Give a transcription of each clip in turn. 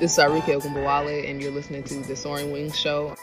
This is Arike Ogunbowale, and you're listening to The Soaring Wings Show.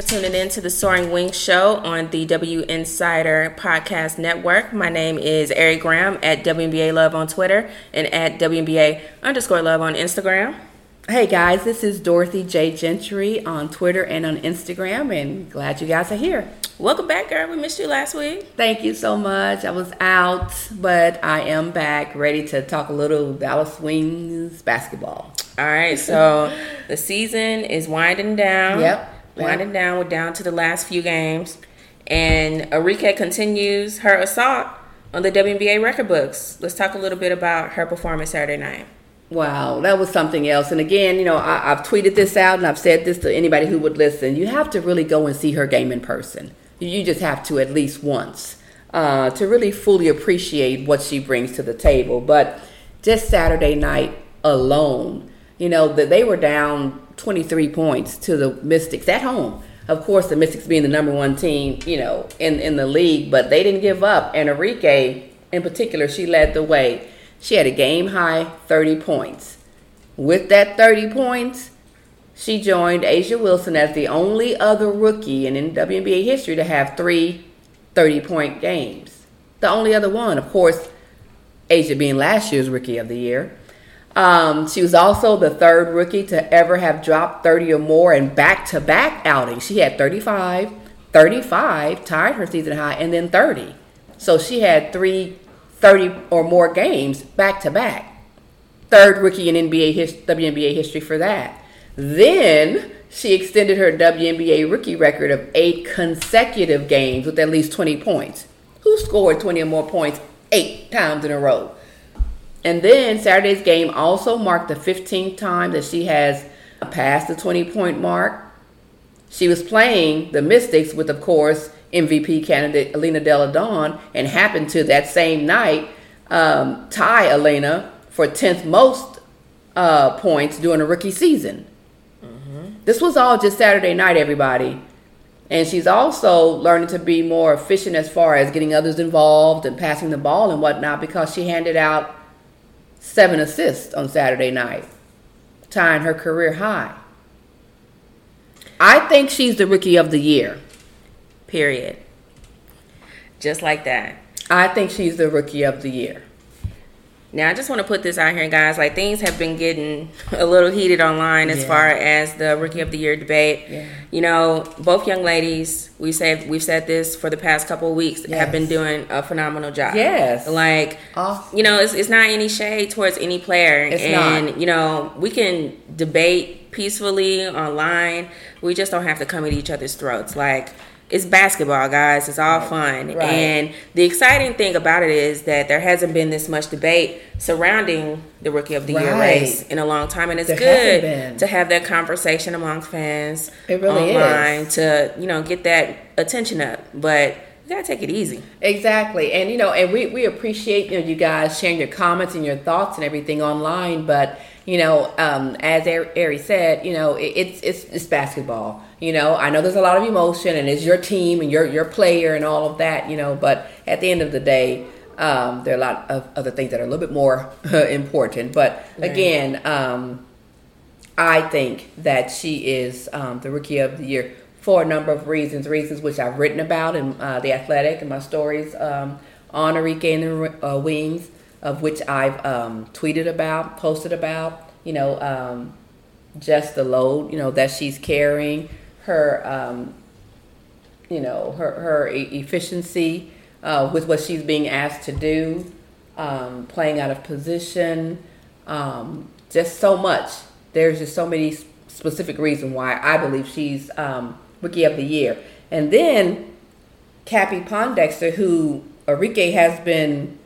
For tuning in to the Soaring Wings Show on the W Insider Podcast Network. My name is Arie Graham at WNBA Love on Twitter and at WNBA underscore Love on Instagram. Hey guys, this is Dorothy J. Gentry on Twitter and on Instagram, and glad you guys are here. Welcome back, girl. We missed you last week. Thank you so much. I was out, but I am back ready to talk a little Dallas Wings basketball. All right, so the season is winding down. Yep. Winding down. We're down to the last few games. And Arike continues her assault on the WNBA record books. Let's talk a little bit about her performance Saturday night. Wow, that was something else. And again, you know, I, I've tweeted this out and I've said this to anybody who would listen. You have to really go and see her game in person. You just have to at least once uh, to really fully appreciate what she brings to the table. But just Saturday night alone, you know, that they were down 23 points to the Mystics at home. Of course, the Mystics being the number one team, you know, in, in the league, but they didn't give up. And Arike, in particular, she led the way. She had a game high 30 points. With that 30 points, she joined A'ja Wilson as the only other rookie in WNBA history to have three 30 point games. The only other one, of course, A'ja being last year's Rookie of the Year. Um, she was also the third rookie to ever have dropped 30 or more in back to back outings. She had 35, 35, tied her season high, and then 30. So she had three 30 or more games back to back. Third rookie in NBA his, WNBA history for that. Then she extended her WNBA rookie record of eight consecutive games with at least 20 points. Who scored 20 or more points eight times in a row? And then Saturday's game also marked the 15th time that she has passed the 20 point mark. She was playing the Mystics with, of course, MVP candidate Elena Delle Donne and happened to that same night um, tie Elena for 10th most uh, points during a rookie season. Mm-hmm. This was all just Saturday night, everybody. And she's also learning to be more efficient as far as getting others involved and passing the ball and whatnot because she handed out seven assists on Saturday night, tying her career high. I think she's the rookie of the year. Period. Just like that. I think she's the rookie of the year. Now, I just want to put this out here, guys. Like, things have been getting a little heated online as Yeah. far as the Rookie of the Year debate. Yeah. You know, both young ladies, we said we've said this for the past couple of weeks, have been doing a phenomenal job. Yes. Like, Oh. you know, it's, it's not any shade towards any player, It's and not. you know, we can debate peacefully online. We just don't have to come at each other's throats. Like. It's basketball, guys. It's all fun. Right. And the exciting thing about it is that there hasn't been this much debate surrounding the Rookie of the Year race in a long time, and it's There good to have that conversation among fans It really online is. to you know get that attention up. But you gotta take it easy. Exactly. And you know, and we, we appreciate you know you guys sharing your comments and your thoughts and everything online, but you know, um, as Arie said, you know, it, it's it's it's basketball. You know, I know there's a lot of emotion and it's your team and your your player and all of that, you know, but at the end of the day, um, there are a lot of other things that are a little bit more important. But Right. again, um, I think that she is um, the rookie of the year for a number of reasons, reasons which I've written about in uh, the Athletic and my stories um, on Arike and the uh, Wings, of which I've um, tweeted about, posted about. You know, um, just the load, you know, that she's carrying, her, um, you know, her her e- efficiency uh, with what she's being asked to do, um, playing out of position, um, just so much. There's just so many specific reasons why I believe she's um, rookie of the year. And then Cappie Pondexter, who Arike has been,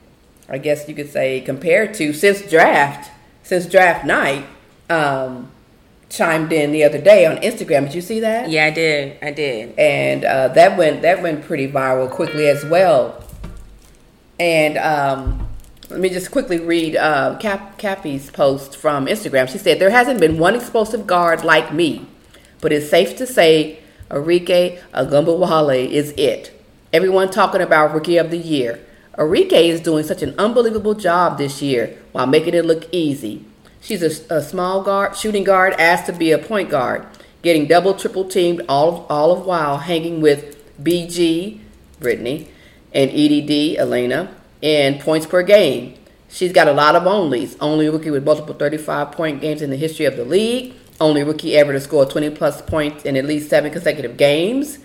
I guess you could say, compared to since draft, since draft night, um, chimed in the other day on Instagram. Did you see that? Yeah, I did. I did. and uh, that went that went pretty viral quickly as well. And um, Let me just quickly read uh, Cap, Cappie's post from Instagram. She said, There hasn't been one explosive guard like me, but it's safe to say Arike Ogunbowale is it. Everyone talking about Rookie of the Year. Arike is doing such an unbelievable job this year while making it look easy. She's a, a small guard, shooting guard, asked to be a point guard, getting double, triple teamed all, all of while hanging with BG, Brittany, and EDD, Elena, and points per game. She's got a lot of onlys. Only rookie with multiple 35 point games in the history of the league. Only rookie ever to score 20 plus points in at least seven consecutive games.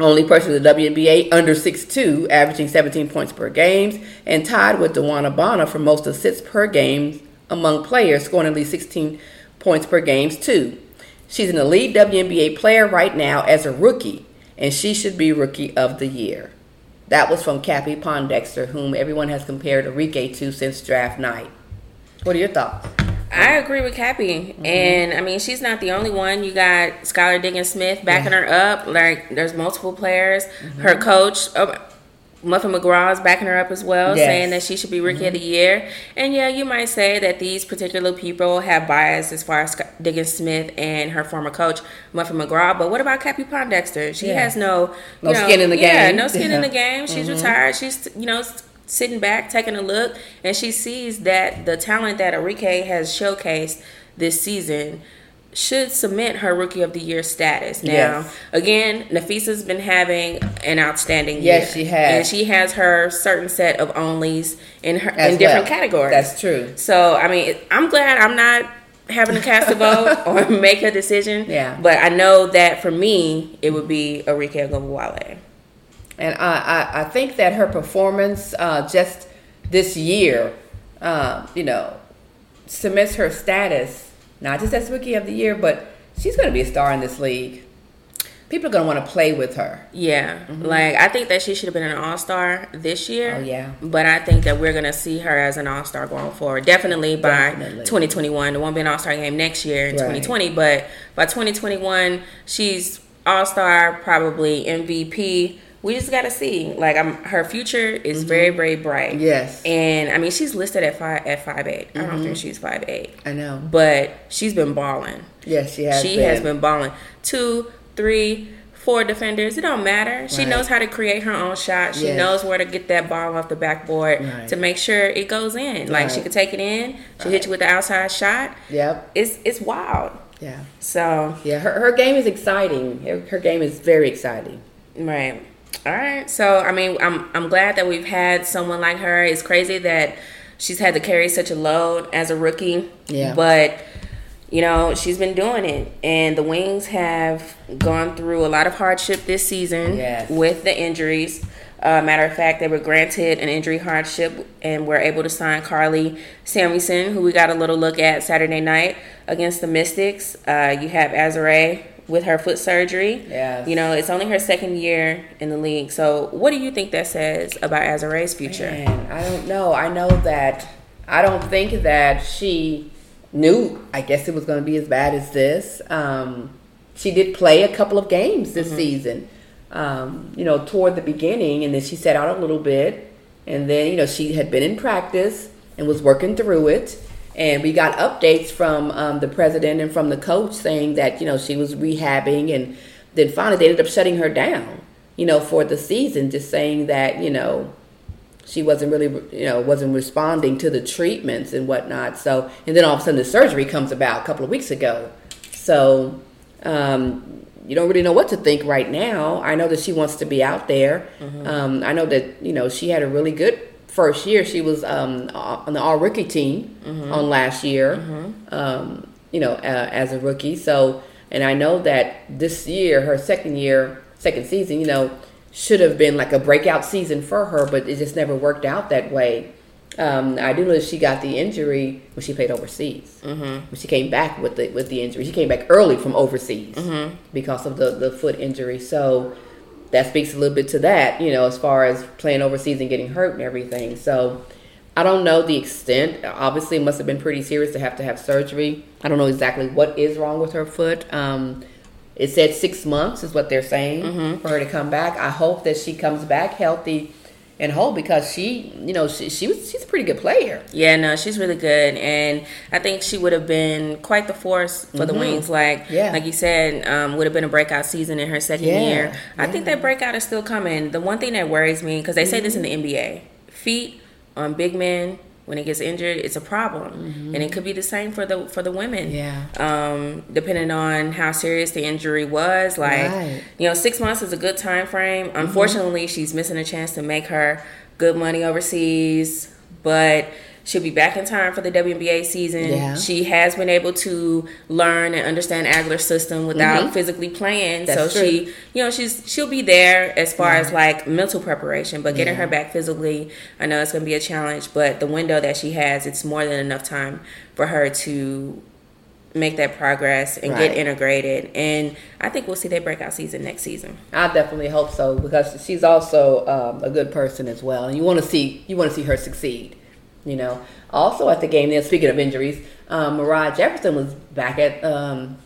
Only person in the WNBA under 6'2, averaging 17 points per game, and tied with DeWanna Bonner for most assists per game among players, scoring at least 16 points per game, too. She's an elite WNBA player right now as a rookie, and she should be Rookie of the Year. That was from Cappie Pondexter, whom everyone has compared Arike to since draft night. What are your thoughts? I agree with Cappie, mm-hmm. and I mean she's not the only one. You got Skylar Diggins Smith backing yeah. her up. Like there's multiple players. Mm-hmm. Her coach, oh, Muffet McGraw is backing her up as well, yes. saying that she should be Rookie mm-hmm. of the Year. And yeah, you might say that these particular people have bias as far as Diggins Smith and her former coach, Muffet McGraw. But what about Cappie Pondexter? She yeah. has no, no know, skin in the yeah, game. no skin yeah. in the game. She's mm-hmm. retired. She's you know sitting back, taking a look, and she sees that the talent that Arike has showcased this season should cement her rookie of the year status. Now, yes. again, Napheesa's been having an outstanding yes, year. she has. And she has her certain set of onlys in her As in different well. categories. That's true. So, I mean, I'm glad I'm not having to cast a vote or make a decision. Yeah. But I know that for me, it would be Arike Ogunbowale. And I, I, I, think that her performance uh, just this year, uh, you know, cements her status not just as rookie of the year, but she's going to be a star in this league. People are going to want to play with her. Yeah. Mm-hmm. Like, I think that she should have been an all star this year. Oh, yeah. But I think that we're going to see her as an all star going forward. Definitely by Definitely. 2021. There won't be an all star game next year in right. 2020, but by 2021, she's all star, probably MVP we just gotta see. Like, I'm her future is mm-hmm. very, very bright. Yes, and I mean, she's listed at five at five eight. Mm-hmm. I don't think mm-hmm. she's five eight. I know, but she's been balling. Yes, she has. She been. has been balling. Two, three, four defenders. It don't matter. She right. knows how to create her own shot. She yes. knows where to get that ball off the backboard right. to make sure it goes in. Like right. she could take it in. She hit you with the outside shot. Yep. It's it's wild. Yeah. So yeah, her her game is exciting. Her, her game is very exciting. Right. All right. So I mean, I'm I'm glad that we've had someone like her. It's crazy that she's had to carry such a load as a rookie. Yeah. But you know, she's been doing it, and the Wings have gone through a lot of hardship this season yes. with the injuries. Uh, matter of fact, they were granted an injury hardship and were able to sign Karlie Samuelson, who we got a little look at Saturday night against the Mystics. Uh, you have Azurá with her foot surgery. Yeah. You know, it's only her second year in the league. So, what do you think that says about Azurá's future? Man, I don't know. I know that I don't think that she knew. I guess it was going to be as bad as this. Um, she did play a couple of games this mm-hmm. season. Um, you know, toward the beginning, and then she sat out a little bit, and then you know she had been in practice and was working through it and we got updates from um, the president and from the coach saying that you know she was rehabbing and then finally they ended up shutting her down you know for the season just saying that you know she wasn't really you know wasn't responding to the treatments and whatnot. So and then all of a sudden the surgery comes about a couple of weeks ago. So um, you don't really know what to think right now. I know that she wants to be out there. Mm-hmm. um, i know that you know she had a really good first year, she was um, on the all rookie team mm-hmm. on last year, mm-hmm. um, you know, uh, as a rookie. So, and I know that this year, her second year, second season, you know, should have been like a breakout season for her, but it just never worked out that way. Um, I do know that she got the injury when she played overseas. Mm-hmm. When she came back with the with the injury, she came back early from overseas mm-hmm. because of the the foot injury. So that speaks a little bit to that, you know, as far as playing overseas and getting hurt and everything. So I don't know the extent. Obviously, it must have been pretty serious to have to have surgery. I don't know exactly what is wrong with her foot. Um, it said six months is what they're saying mm-hmm. for her to come back. I hope that she comes back healthy and hold because she, you know, she, she was she's a pretty good player. Yeah, no, she's really good, and I think she would have been quite the force for the Wings. Like, Mm-hmm. Yeah. like you said, um, would have been a breakout season in her second Yeah, year. I yeah. think that breakout is still coming. The one thing that worries me because they say this in the NBA, feet on big men when it gets injured, it's a problem, and it could be the same for the for the women. Mm-hmm. Yeah. Um, depending on how serious the injury was, like Right. Mm-hmm. you know, six months is a good time frame. Unfortunately, she's missing a chance to make her good money overseas, but she'll be back in time for the WNBA season. Yeah. She has been able to learn and understand Agler's system without physically playing. Mm-hmm. That's so true. she, you know, she's she'll be there as far as like mental preparation, but getting Yeah. her back physically, I know it's going to be a challenge, but the window that she has, it's more than enough time for her to make that progress and Right. get integrated. And I think we'll see that breakout season next season. I definitely hope so because she's also um, a good person as well, and you want to see you want to see her succeed. You know. Also at the game, then speaking of injuries, um, Moriah Jefferson was back at um,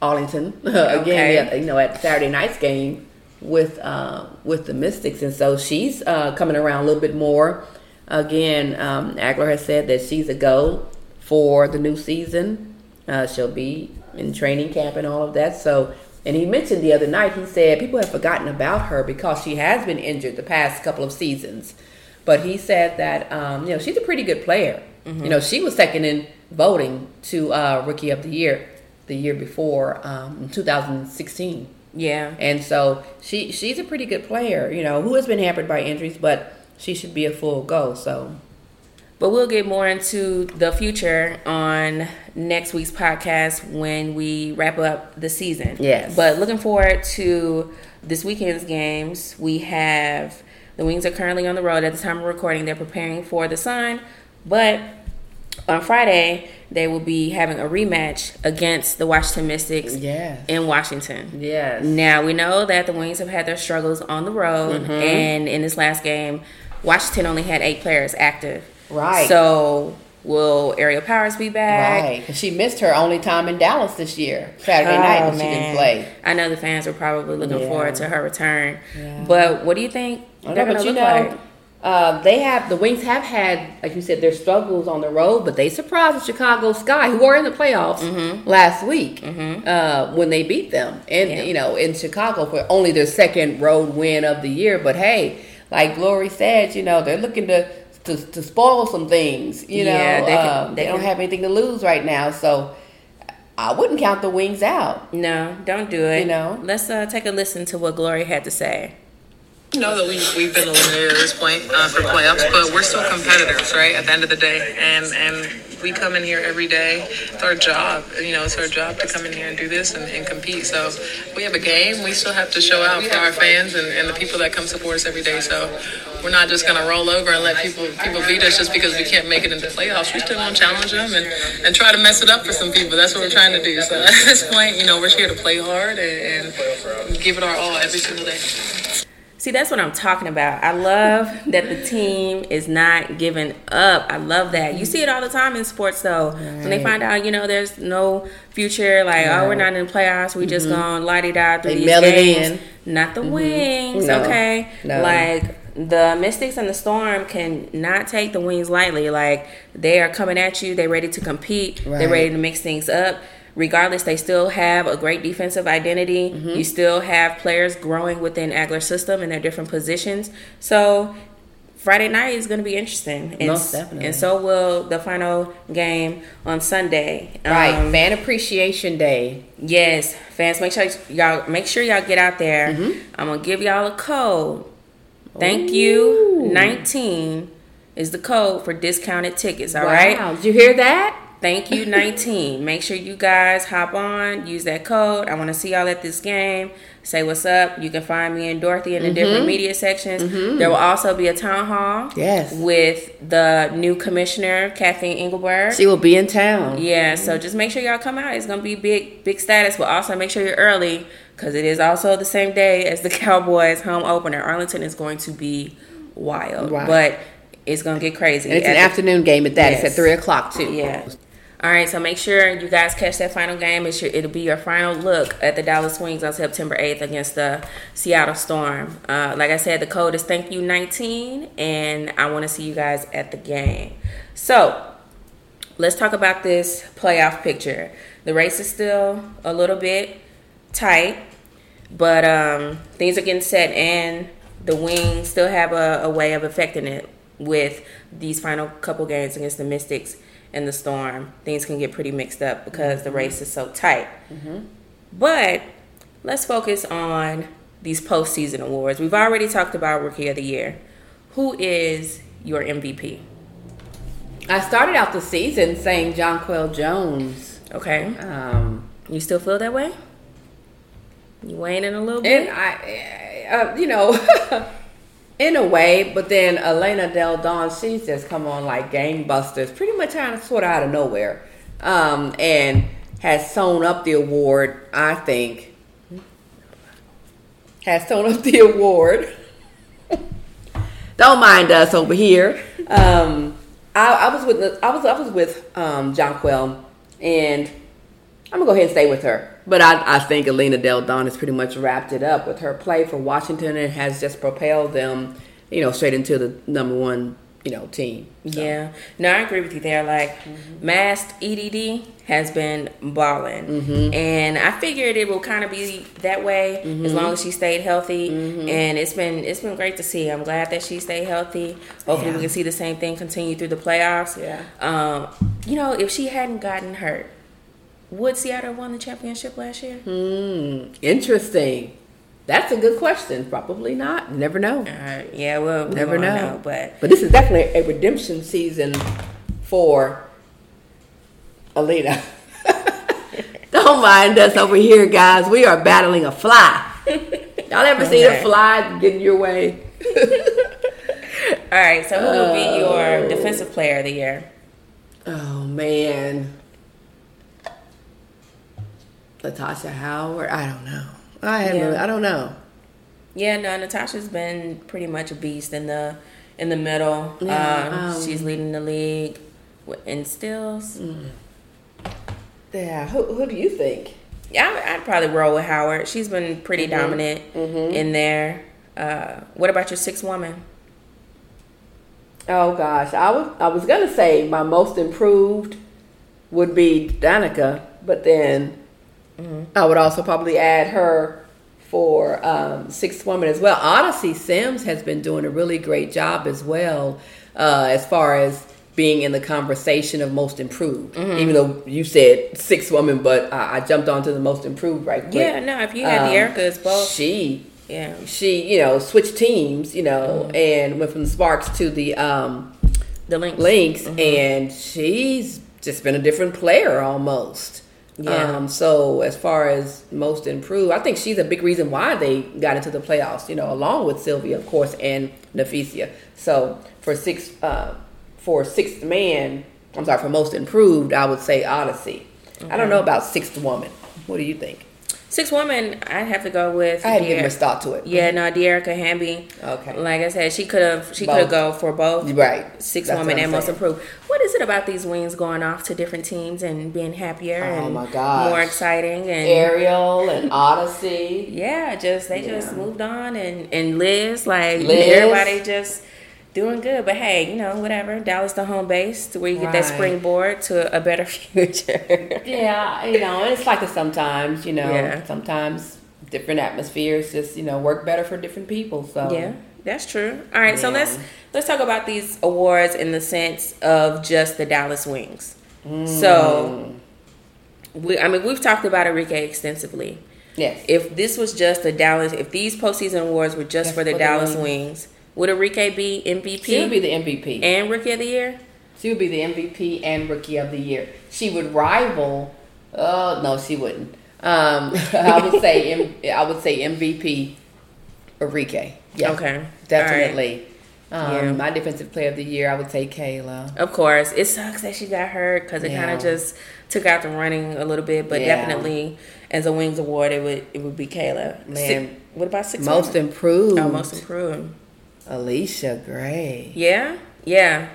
Arlington again. Okay. you know, at Saturday night's game with uh, with the Mystics, and so she's uh, coming around a little bit more. Again, um, Agler has said that she's a go for the new season. Uh, she'll be in training camp and all of that. So, and he mentioned the other night, he said people have forgotten about her because she has been injured the past couple of seasons. But he said that um, you know she's a pretty good player. You know, she was second in voting to uh, rookie of the year the year before, um, 2016. Yeah. And so she she's a pretty good player, you know, who has been hampered by injuries, but she should be a full go. So But we'll get more into the future on next week's podcast when we wrap up the season. Yes. But looking forward to this weekend's games. We have the Wings are currently on the road at the time of recording. They're preparing for the Sun, but on Friday they will be having a rematch against the Washington Mystics Yes. in Washington. yes, Now we know that the Wings have had their struggles on the road, Mm-hmm. and in this last game, Washington only had eight players active. Right. So will Aerial Powers be back? right. 'Cause she missed her only time in Dallas this year, Saturday night Oh, when she didn't play. I know the fans were probably looking Yeah. forward to her return. Yeah. But what do you think I know, but you know, like? uh, they have the Wings have had, like you said, their struggles on the road, but they surprised the Chicago Sky, who were in the playoffs last week uh, when they beat them, and Yeah. you know, in Chicago for only their second road win of the year. But hey, like Glory said, you know, they're looking to to, to spoil some things. You know, Yeah, they can- uh, they they don't have anything to lose right now, so I wouldn't count the Wings out. No, don't do it. You know? let's uh, take a listen to what Glory had to say. Know that we, we've been eliminated at this point uh, for playoffs, but we're still competitors, right? At the end of the day, and and we come in here every day. It's our job, you know. It's our job to come in here and do this and, and compete. So we have a game. We still have to show out for our fans and, and the people that come support us every day. So we're not just gonna roll over and let people people beat us just because we can't make it into playoffs. We still gonna challenge them and, and try to mess it up for some people. That's what we're trying to do. So at this point, you know, we're here to play hard and, and give it our all every single day. See, that's what I'm talking about. I love that the team is not giving up. I love that. You see it all the time in sports, though. When they find out, you know, there's no future, like, oh, we're not in the playoffs, we just mm-hmm. gonna la di da through They these games. Not the mm-hmm. Wings, No. okay? No. Like, the Mystics and the Storm can not take the Wings lightly. Like, they are coming at you, they're ready to compete, they're ready to mix things up regardless they still have a great defensive identity Mm-hmm. you still have players growing within Agler's system in their different positions so friday night is going to be interesting and, Most definitely. and so will the final game on sunday Right, Um, Fan Appreciation Day. yes fans make sure y'all make sure y'all get out there Mm-hmm. i'm gonna give y'all a code thank you 19 is the code for discounted tickets All right. Wow, did you hear that? Thank you, 19. Make sure you guys hop on, use that code. I want to see y'all at this game. Say what's up. You can find me and Dorothy in the mm-hmm. different media sections. Mm-hmm. There will also be a town hall. Yes. With the new commissioner, Kathleen Engelbert. She will be in town. yeah, so just make sure y'all come out. It's going to be big, big status, but also make sure you're early because it is also the same day as the Cowboys home opener. Arlington is going to be wild, Right. but it's going to get crazy. And it's At an the- afternoon game at that. It's at three o'clock too. yeah. All right, so make sure you guys catch that final game. It should, it'll be your final look at the Dallas Wings on September 8th against the Seattle Storm. Uh, like I said, the code is thank you 19, and I want to see you guys at the game. So let's talk about this playoff picture. The race is still a little bit tight, but um, things are getting set, and the Wings still have a, a way of affecting it with these final couple games against the Mystics in the storm, things can get pretty mixed up because the race is so tight. Mm-hmm. But let's focus on these postseason awards. We've already talked about Rookie of the Year. Who is your MVP? I started out the season saying John Jonquel Jones. Okay. Um, you still feel that way? You waning a little bit? And I, uh, you know, in a way, but then Elena Delle Donne, she's just come on like gangbusters, pretty much kind of sort of out of nowhere, um, and has sewn up the award. I think has sewn up the award. Don't mind us over here. Um, I, I, was with I was I was with um, Jonquel, and I'm gonna go ahead and stay with her. But I, I think Elena Delle Donne has pretty much wrapped it up with her play for Washington and has just propelled them, you know, straight into the number one, you know, team. So. Yeah. No, I agree with you there. Like, mm-hmm. masked EDD has been balling. Mm-hmm. And I figured it will kind of be that way mm-hmm. as long as she stayed healthy. Mm-hmm. And it's been it's been great to see. I'm glad that she stayed healthy. Hopefully, yeah. we can see the same thing continue through the playoffs. Yeah. Um, you know, if she hadn't gotten hurt, would Seattle won the championship last year? Hmm. Interesting. That's a good question. Probably not. Never know. Uh, yeah, well, we never know. know. But but this is definitely a redemption season for Alita. Don't mind us over here, guys. We are battling a fly. Y'all ever okay. seen a fly get in your way? All right. So who will be your oh. defensive player of the year? Oh man. Natasha Howard. I don't know. I haven't. Yeah. I don't know. Yeah, no. Natasha's been pretty much a beast in the in the middle. Yeah, um, um, she's leading the league in steals. Mm. Yeah. Who Who do you think? Yeah, I'd probably roll with Howard. She's been pretty mm-hmm. dominant mm-hmm. in there. Uh, what about your sixth woman? Oh gosh, I was I was gonna say my most improved would be Dearica, but then Mm-hmm. I would also probably add her for um, Sixth Woman as well. Odyssey Sims has been doing a really great job as well, uh, as far as being in the conversation of most improved. Mm-hmm. Even though you said Sixth Woman, but I, I jumped onto the most improved right quick. Yeah, no, if you had um, the Erica as both. She. Yeah. She, you know, switched teams, you know, mm-hmm. and went from the Sparks to the um, the Lynx, Lynx mm-hmm. and she's just been a different player almost. Yeah. Um, so as far as most improved, I think she's a big reason why they got into the playoffs. You know, along with Sylvia, of course, and Napheesa. So for six, uh, for sixth man, I'm sorry, for most improved, I would say Odyssey. Okay. I don't know about sixth woman. What do you think? Six woman, I'd have to go with. I hadn't given much thought to it. Yeah, no, Dearica Hamby. Okay. Like I said, she could have. She could have go for both. Right. Six That's woman and most improved. What is it about these wings going off to different teams and being happier oh and my God, more exciting and Aerial and Odyssey? Yeah, just they yeah. just moved on and and Liz like Liz. everybody just doing good. But hey, you know, whatever. Dallas the home base to where you get that springboard to a better future. yeah, you know, and it's like it sometimes, you know, yeah. sometimes different atmospheres just, you know, work better for different people. So Yeah. That's true. All right, yeah. so let's let's talk about these awards in the sense of just the Dallas Wings. Mm. So we I mean we've talked about Arike extensively. Yes. If this was just the Dallas if these postseason awards were just for the Dallas Wings, Wings would Arike be MVP? She would be the MVP. And Rookie of the Year? She would be the MVP and Rookie of the Year. She would rival. Oh no, she wouldn't. Um, I would say I would say MVP Arike. Yeah, okay, definitely. Um, yeah. My defensive player of the year, I would say Kayla. Of course, it sucks that she got hurt because it yeah. kind of just took out the running a little bit. But yeah. definitely, as a Wings award, it would it would be Kayla. Man, six, what about six? Most improved. Oh, most improved. Allisha Gray. Yeah, yeah.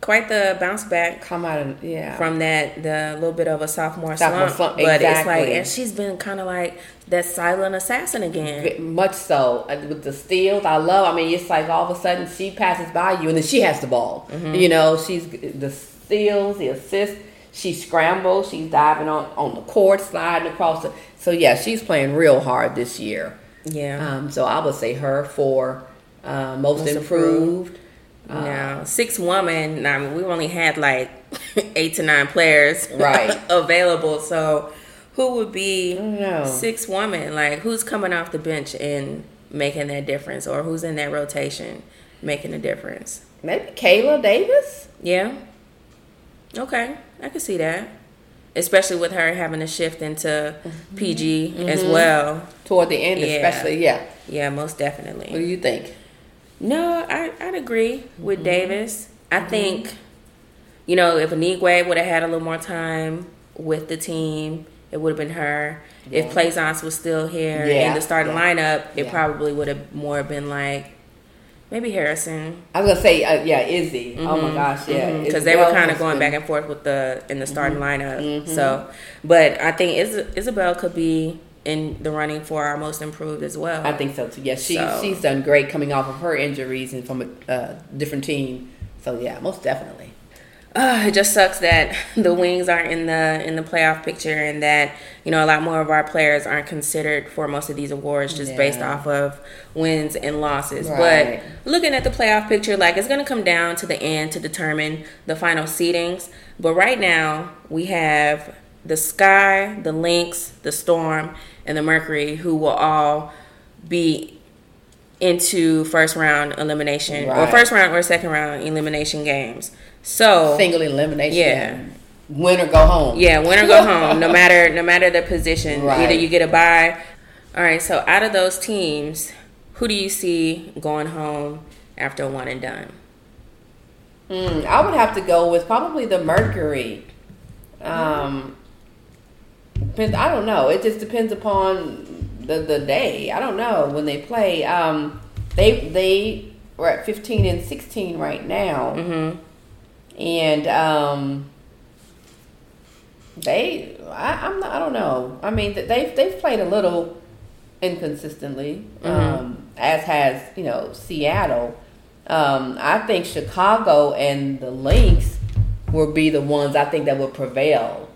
quite the bounce back Come out of yeah. from that the little bit of a sophomore, Sophomore slump. slump, But it's like exactly. and she's been kind of like that silent assassin again. much so with the steals. I love. I mean, it's like all of a sudden she passes by you and then she has the ball. Mm-hmm. You know, she's the steals, the assists. She scrambles. She's diving on on the court, sliding across the. So yeah, she's playing real hard this year. Yeah. Um, so I would say her for uh, most, Most improved. Uh, now six women. I mean, we only had like eight to nine players Right. available. So who would be six women? Like who's coming off the bench and making that difference, or who's in that rotation making a difference? Maybe Kaela Davis. Yeah. Okay, I can see that. Especially with her having to shift into PG mm-hmm. as mm-hmm. well. Toward the end, Yeah. especially, yeah. Yeah, most definitely. What do you think? No, I, I'd agree with mm-hmm. Davis. I mm-hmm. think, you know, if Anigwe would have had a little more time with the team, it would have been her. If Plaisance was still here Yeah, in the starting yeah, lineup, it yeah. probably would have more been like maybe Harrison. I was gonna say, uh, yeah, Izzy. Oh my mm-hmm. gosh, yeah, because they were kind of going back and forth with the in the starting Mm-hmm. lineup. So, but I think Is- Isabelle could be in the running for our most improved as well. I think so too. Yes, she So- she's done great coming off of her injuries and from a uh, different team. So yeah, most definitely. Uh, it just sucks that the Wings aren't in the in the playoff picture, and that you know a lot more of our players aren't considered for most of these awards just based off of wins and losses. Right. But looking at the playoff picture, like it's going to come down to the end to determine the final seedings. But right now we have the Sky, the Lynx, the Storm, and the Mercury, who will all be into first round elimination or first round or second round elimination games. So Single elimination. Yeah. Win or go home. yeah, win or go home, no matter no matter the position. Right. Either you get a bye. All right, so out of those teams, who do you see going home after one and done? Mm, I would have to go with probably the Mercury. Um, depends, I don't know. It just depends upon the the day. I don't know when they play. Um, they they were at fifteen and sixteen right now, Mm-hmm. and um, they I, I'm not, I don't know. I mean th- they've they've played a little inconsistently, um, as has you know Seattle. Um, I think Chicago and the Lynx will be the ones I think that will prevail.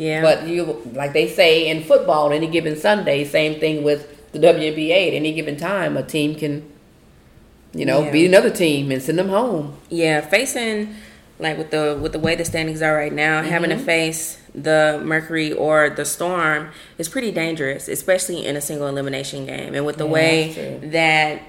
Yeah. But you, like they say in football, any given Sunday, same thing with the WNBA. At any given time, a team can, you know, Yeah. beat another team and send them home. Yeah, facing like with the with the way the standings are right now, having to Mm-hmm. face the Mercury or the Storm is pretty dangerous, especially in a single elimination game. And with the Yeah, way that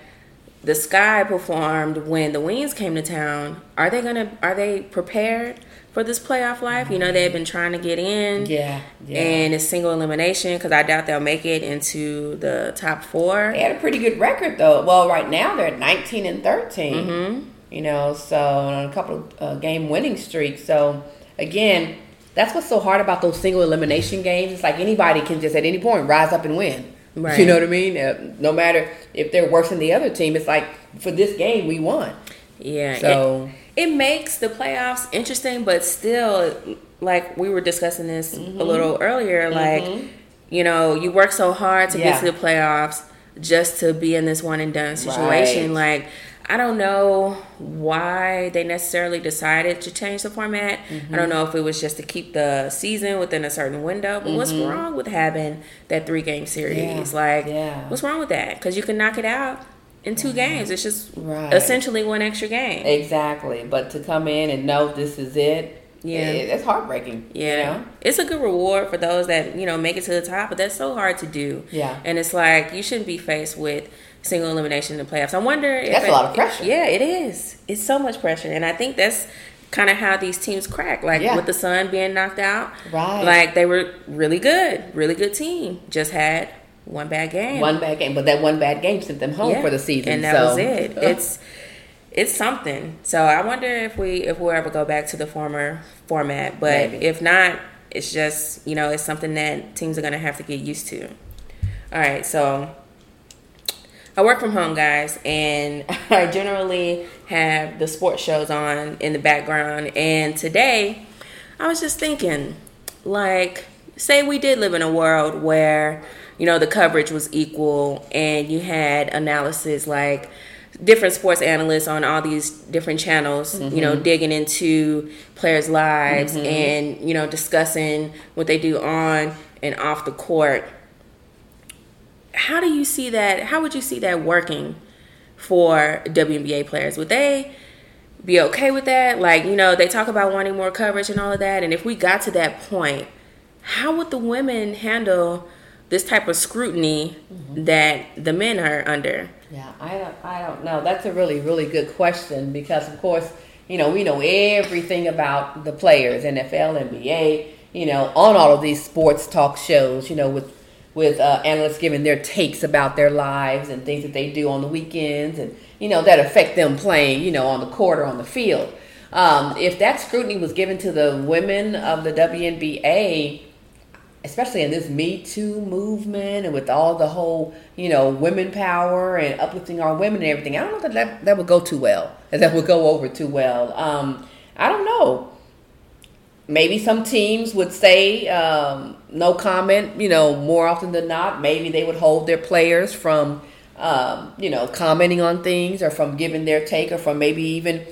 the Sky performed when the Wings came to town, are they gonna are they prepared for this playoff life? You know, they've been trying to get in. Yeah, yeah. And it's single elimination because I doubt they'll make it into the top four. They had a pretty good record though. Well, right now they're at 19 and 13. Mm-hmm. You know, so on a couple of uh, game winning streaks. So again, that's what's so hard about those single elimination games. It's like anybody can just at any point rise up and win. Right. You know what I mean? Uh, no matter if they're worse than the other team, it's like for this game we won. Yeah. So- it, it makes the playoffs interesting, but still, like we were discussing this Mm-hmm. a little earlier, like, you know, you work so hard to Yeah. get to the playoffs just to be in this one and done situation. Right. Like, I don't know why they necessarily decided to change the format. I don't know if it was just to keep the season within a certain window, but what's wrong with having that three game series? Mm-hmm. Yeah. Like, Yeah. what's wrong with that? Because you can knock it out in two mm-hmm. games. It's just Right. essentially one extra game. Exactly. But to come in and know this is it, Yeah. it, it's heartbreaking. you Yeah. know? It's a good reward for those that, you know, make it to the top, but that's so hard to do. Yeah. And it's like you shouldn't be faced with single elimination in the playoffs. I wonder if That's a lot of pressure. Yeah, it is. It's so much pressure. And I think that's kind of how these teams crack. Like Yeah. with the Sun being knocked out. Right. Like they were really good, really good team. Just had one bad game. One bad game, but that one bad game sent them home Yeah. for the season. And that so. was it. It's it's something. So I wonder if we if we'll ever go back to the former format. But Maybe. if not, it's just you know it's something that teams are gonna have to get used to. All right, so I work from home, guys, and I generally have the sports shows on in the background. And today, I was just thinking, like, say we did live in a world where, you know, the coverage was equal and you had analysis like different sports analysts on all these different channels, mm-hmm. you know, mm-hmm. digging into players' lives mm-hmm. and, you know, discussing what they do on and off the court. How do you see that? How would you see that working for WNBA players? Would they be okay with that? Like, you know, they talk about wanting more coverage and all of that. And if we got to that point, how would the women handle this type of scrutiny mm-hmm. that the men are under? Yeah, I don't, I don't know. That's a really, really good question because, of course, you know, we know everything about the players, NFL, NBA, you know, on all of these sports talk shows, you know, with with uh, analysts giving their takes about their lives and things that they do on the weekends and, you know, that affect them playing, you know, on the court or on the field. Um, if that scrutiny was given to the women of the WNBA, especially in this Me Too movement and with all the whole, you know, women power and uplifting our women and everything, I don't know that that, that would go too well, that would go over too well. Um, I don't know. Maybe some teams would say um, no comment, you know, more often than not. Maybe they would hold their players from, um, you know, commenting on things or from giving their take or from maybe even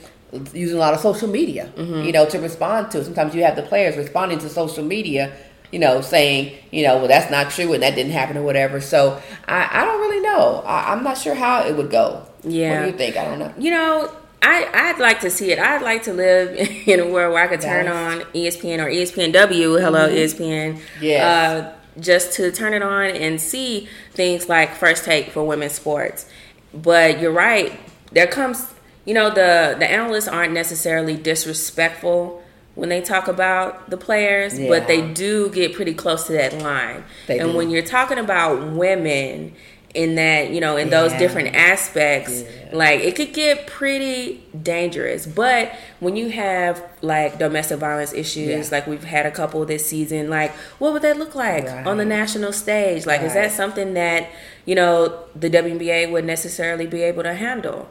using a lot of social media, mm-hmm. you know, to respond to. Sometimes you have the players responding to social media you know, saying, you know, well, that's not true and that didn't happen or whatever. So I, I don't really know. I, am not sure how it would go. Yeah. What do you think? I don't know. You know, I, I'd like to see it. I'd like to live in a world where I could turn on ESPN or ESPNW, hello, mm-hmm. ESPN. Yeah. Uh, just to turn it on and see things like First Take for women's sports. But you're right. There comes, you know, the, the analysts aren't necessarily disrespectful when they talk about the players, yeah. but they do get pretty close to that line. They and do. when you're talking about women in that, you know, in yeah. those different aspects, yeah. like it could get pretty dangerous. But when you have like domestic violence issues, like we've had a couple this season, like what would that look like right. on the national stage? Like, right. is that something that, you know, the WNBA would necessarily be able to handle?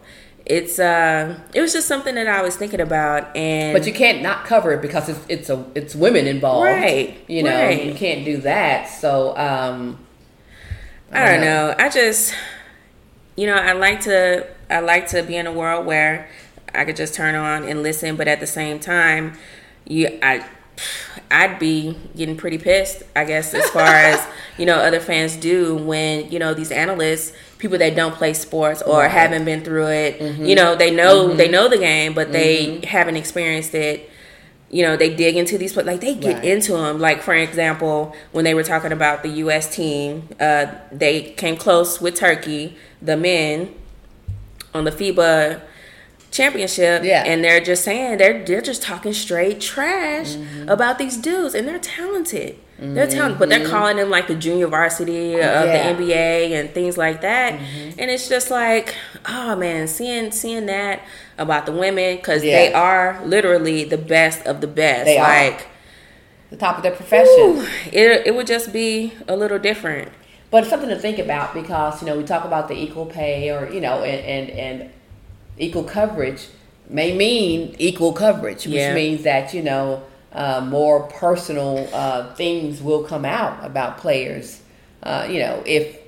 It's uh it was just something that I was thinking about and But you can't not cover it because it's it's a it's women involved. Right. You know, right. you can't do that. So um I don't know. I just you know, I like to I like to be in a world where I could just turn on and listen, but at the same time, you I I'd be getting pretty pissed, I guess, as far as you know other fans do when you know these analysts, people that don't play sports or right. haven't been through it, mm-hmm. you know, they know mm-hmm. they know the game, but they mm-hmm. haven't experienced it. You know, they dig into these, but like they get right. into them. Like for example, when they were talking about the U.S. team, uh, they came close with Turkey, the men, on the FIBA championship yeah. and they're just saying they're they're just talking straight trash mm-hmm. about these dudes and they're talented mm-hmm. they're telling, but they're mm-hmm. calling them like the junior varsity of yeah. the NBA and things like that mm-hmm. and it's just like oh man seeing seeing that about the women because yeah. they are literally the best of the best they like are. the top of their profession it, it would just be a little different but it's something to think about because you know we talk about the equal pay or you know and and, and equal coverage may mean equal coverage, which yeah. means that you know uh, more personal uh, things will come out about players. Uh, you know, if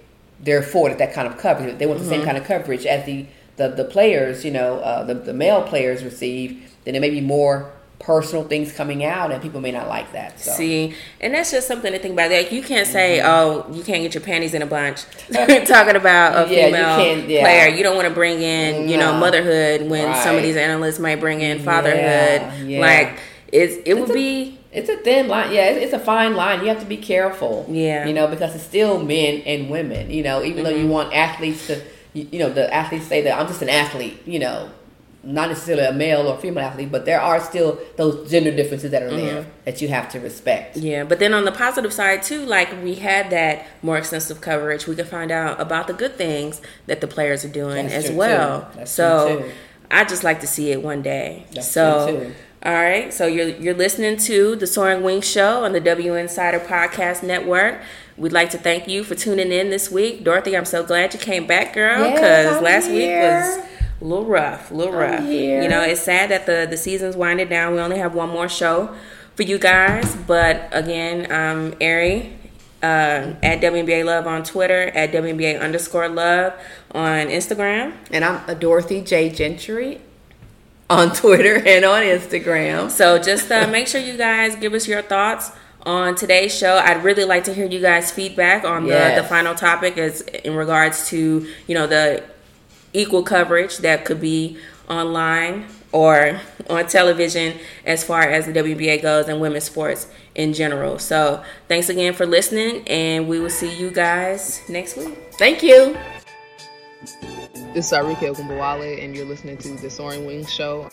they're afforded that kind of coverage, they want the mm-hmm. same kind of coverage as the the, the players, you know, uh, the the male players receive, then there may be more personal things coming out and people may not like that so. see and that's just something to think about like you can't say mm-hmm. oh you can't get your panties in a bunch talking about a yeah, female you yeah. player you don't want to bring in you know motherhood when right. some of these analysts might bring in fatherhood yeah, like it's, it it's would a, be it's a thin line yeah it's, it's, a fine line you have to be careful yeah you know because it's still men and women you know even mm-hmm. though you mm-hmm. want athletes to you, you know the athletes say that i'm just an athlete you know not necessarily a male or female athlete, but there are still those gender differences that are mm-hmm. there that you have to respect. Yeah, but then on the positive side too, like we had that more extensive coverage, we could find out about the good things that the players are doing That's as well. so I just like to see it one day. That's so All right, so you're you're listening to the Soaring Wing Show on the W Insider Podcast Network. We'd like to thank you for tuning in this week, Dorothy. I'm so glad you came back, girl, because Yes, last I'm week was a little rough, a little rough. You know, it's sad that the the season's winding down. We only have one more show for you guys, but again, um, Arie. Uh, at WNBA Love on Twitter, at WNBA underscore Love on Instagram. And I'm a Dorothy J. Gentry on Twitter and on Instagram. So just uh, make sure you guys give us your thoughts on today's show. I'd really like to hear you guys' feedback on the, Yes. the final topic as in regards to you know the equal coverage that could be online or on television as far as the WBA goes and women's sports in general. So thanks again for listening, and we will see you guys next week. Thank you. This is Arike Ogunbowale, and you're listening to the Soaring Wings Show.